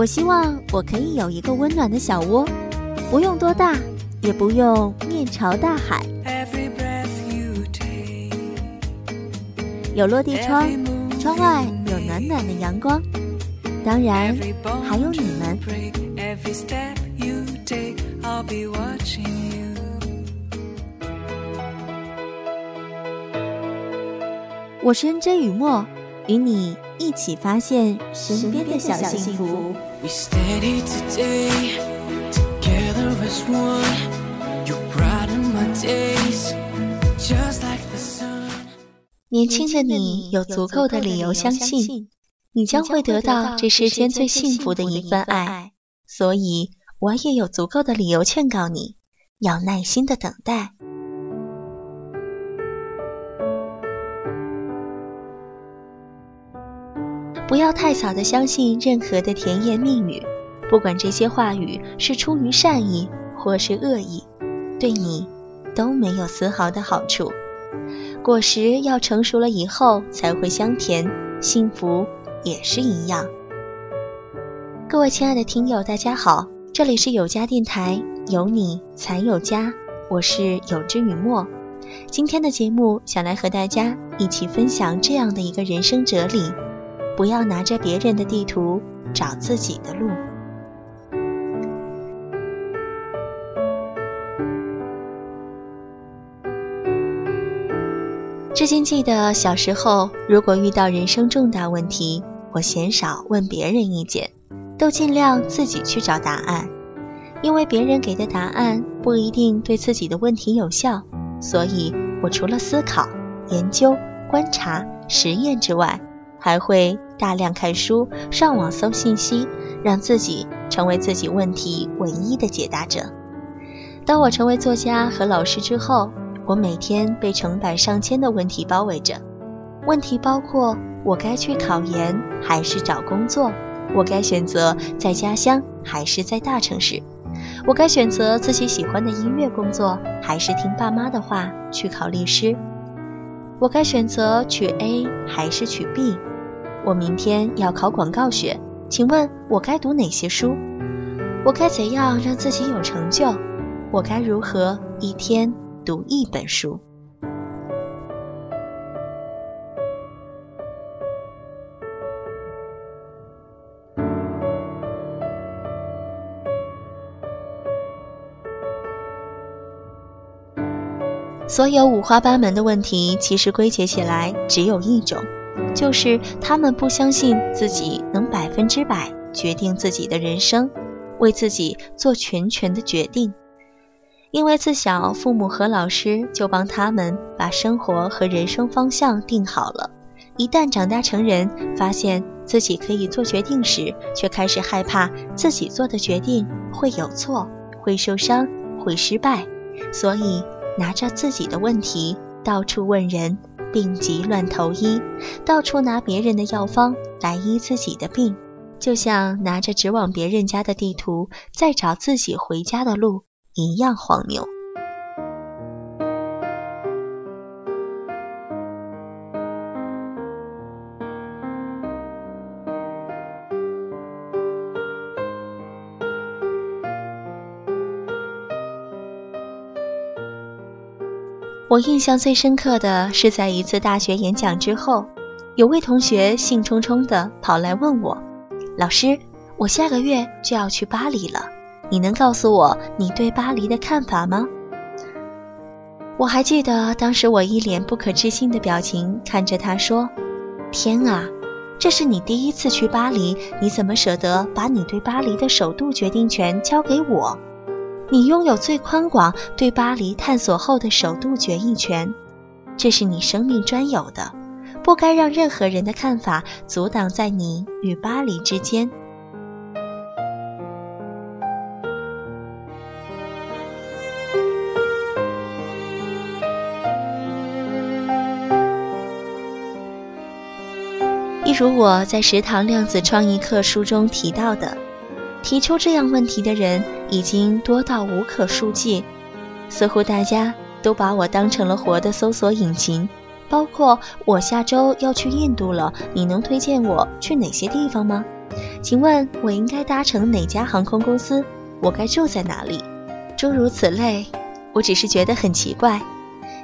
我希望我可以有一个温暖的小窝，不用多大，也不用面朝大海，有落地窗，窗外有暖暖的阳光，当然还有你们。我是 N J 雨墨，与你一起发现身边的小幸福。年轻的你有足够的理由相信，你将会得到这世间最幸福的一份爱，所以我也有足够的理由劝告你，要耐心的等待。不要太早的相信任何的甜言蜜语，不管这些话语是出于善意或是恶意，对你都没有丝毫的好处。果实要成熟了以后才会香甜，幸福也是一样。各位亲爱的听友，大家好，这里是有家电台，有你才有家，我是有之雨墨。今天的节目想来和大家一起分享这样的一个人生哲理。不要拿着别人的地图找自己的路。至今记得小时候，如果遇到人生重大问题，我嫌少问别人意见，都尽量自己去找答案，因为别人给的答案不一定对自己的问题有效，所以我除了思考、研究、观察、实验之外，还会。大量看书，上网搜信息，让自己成为自己问题唯一的解答者。当我成为作家和老师之后，我每天被成百上千的问题包围着。问题包括：我该去考研还是找工作？我该选择在家乡还是在大城市？我该选择自己喜欢的音乐工作，还是听爸妈的话去考律师？我该选择取 A 还是取 B？我明天要考广告学，请问我该读哪些书？我该怎样让自己有成就？我该如何一天读一本书？所有五花八门的问题，其实归结起来只有一种。就是他们不相信自己能百分之百决定自己的人生，为自己做全权的决定。因为自小父母和老师就帮他们把生活和人生方向定好了，一旦长大成人，发现自己可以做决定时，却开始害怕自己做的决定会有错、会受伤、会失败，所以拿着自己的问题到处问人。病急乱投医，到处拿别人的药方来医自己的病，就像拿着指往别人家的地图在找自己回家的路一样荒谬。我印象最深刻的是，在一次大学演讲之后，有位同学兴冲冲地跑来问我：“老师，我下个月就要去巴黎了，你能告诉我你对巴黎的看法吗？”我还记得当时我一脸不可置信的表情看着他说：“天啊，这是你第一次去巴黎，你怎么舍得把你对巴黎的首都决定权交给我？”你拥有最宽广对巴黎探索后的首度决议权，这是你生命专有的，不该让任何人的看法阻挡在你与巴黎之间。一如我在食堂量子创意课书中提到的。提出这样问题的人已经多到无可数计，似乎大家都把我当成了活的搜索引擎。包括我下周要去印度了，你能推荐我去哪些地方吗？请问我应该搭乘哪家航空公司？我该住在哪里？诸如此类。我只是觉得很奇怪，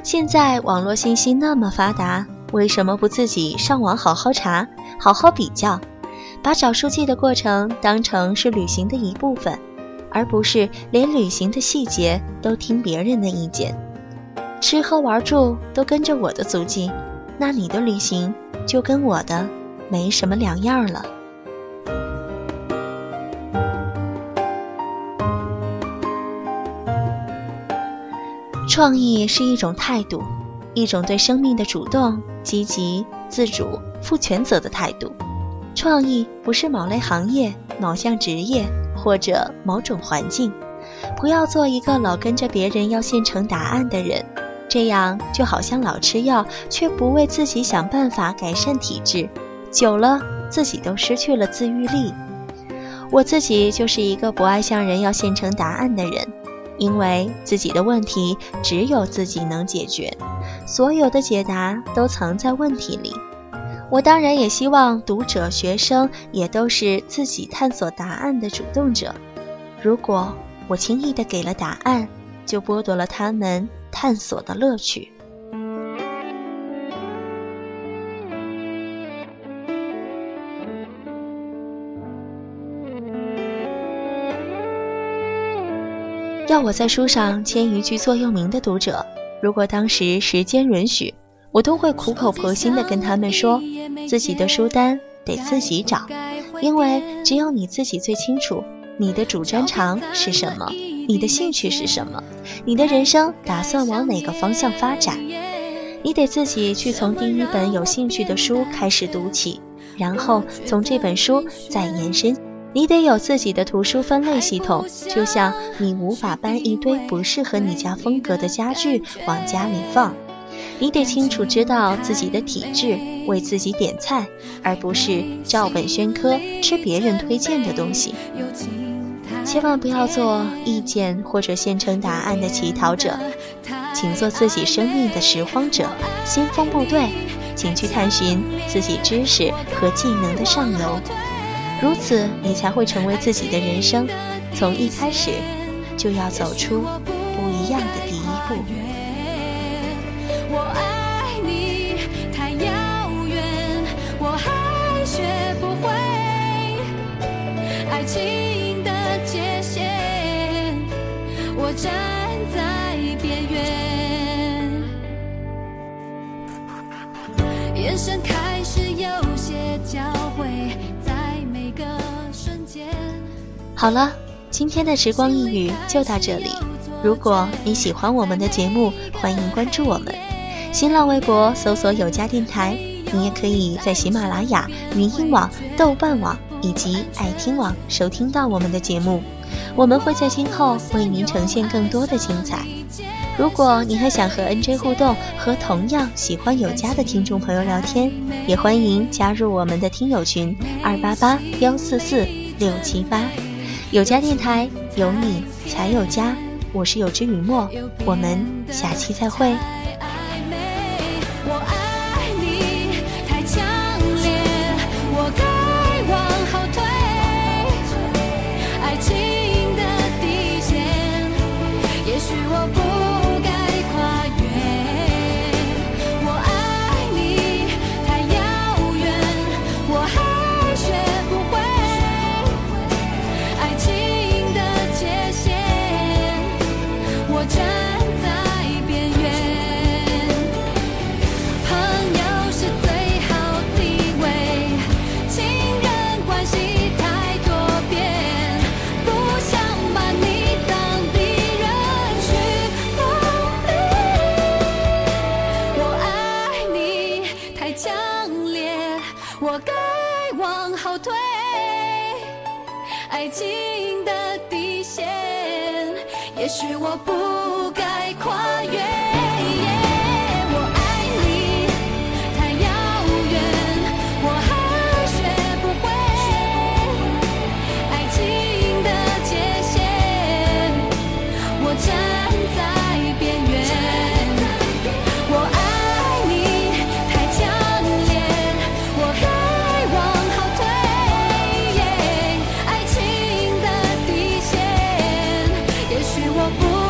现在网络信息那么发达，为什么不自己上网好好查、好好比较，把找数据的过程当成是旅行的一部分，而不是连旅行的细节都听别人的意见？吃喝玩住都跟着我的足迹，那你的旅行就跟我的没什么两样了。创意是一种态度，一种对生命的主动、积极、自主、负全责的态度。创意不是某类行业、某项职业或者某种环境。不要做一个老跟着别人要现成答案的人。这样就好像老吃药，却不为自己想办法改善体质，久了自己都失去了自愈力。我自己就是一个不爱向人要现成答案的人，因为自己的问题只有自己能解决，所有的解答都藏在问题里。我当然也希望读者、学生也都是自己探索答案的主动者。如果我轻易的给了答案，就剥夺了他们。探索的乐趣。要我在书上签一句座右铭的读者，如果当时时间允许，我都会苦口婆心的跟他们说，自己的书单得自己找，因为只有你自己最清楚你的主专长是什么。你的兴趣是什么？你的人生打算往哪个方向发展？你得自己去从第一本有兴趣的书开始读起，然后从这本书再延伸。你得有自己的图书分类系统，就像你无法搬一堆不适合你家风格的家具往家里放。你得清楚知道自己的体质，为自己点菜，而不是照本宣科吃别人推荐的东西。千万不要做意见或者现成答案的乞讨者，请做自己生命的拾荒者、先锋部队，请去探寻自己知识和技能的上游，如此你才会成为自己的人生。从一开始就要走出不一样的情的界限，我。站在边缘，眼神开始有些交汇，在每个瞬间。好了，今天的时光一语就到这里。如果你喜欢我们的节目，欢迎关注我们。新浪微博搜索有家电台，你也可以在喜马拉雅、云音网、豆瓣网以及爱听网收听到我们的节目。我们会在今后为您呈现更多的精彩。如果你还想和 NJ 互动，和同样喜欢有家的听众朋友聊天，也欢迎加入我们的听友群二八八幺四四六七八。有家电台，有你才有家。我是有之雨墨，我们下期再会。我该往后退爱情的底线，也许我不该跨越。也许我不。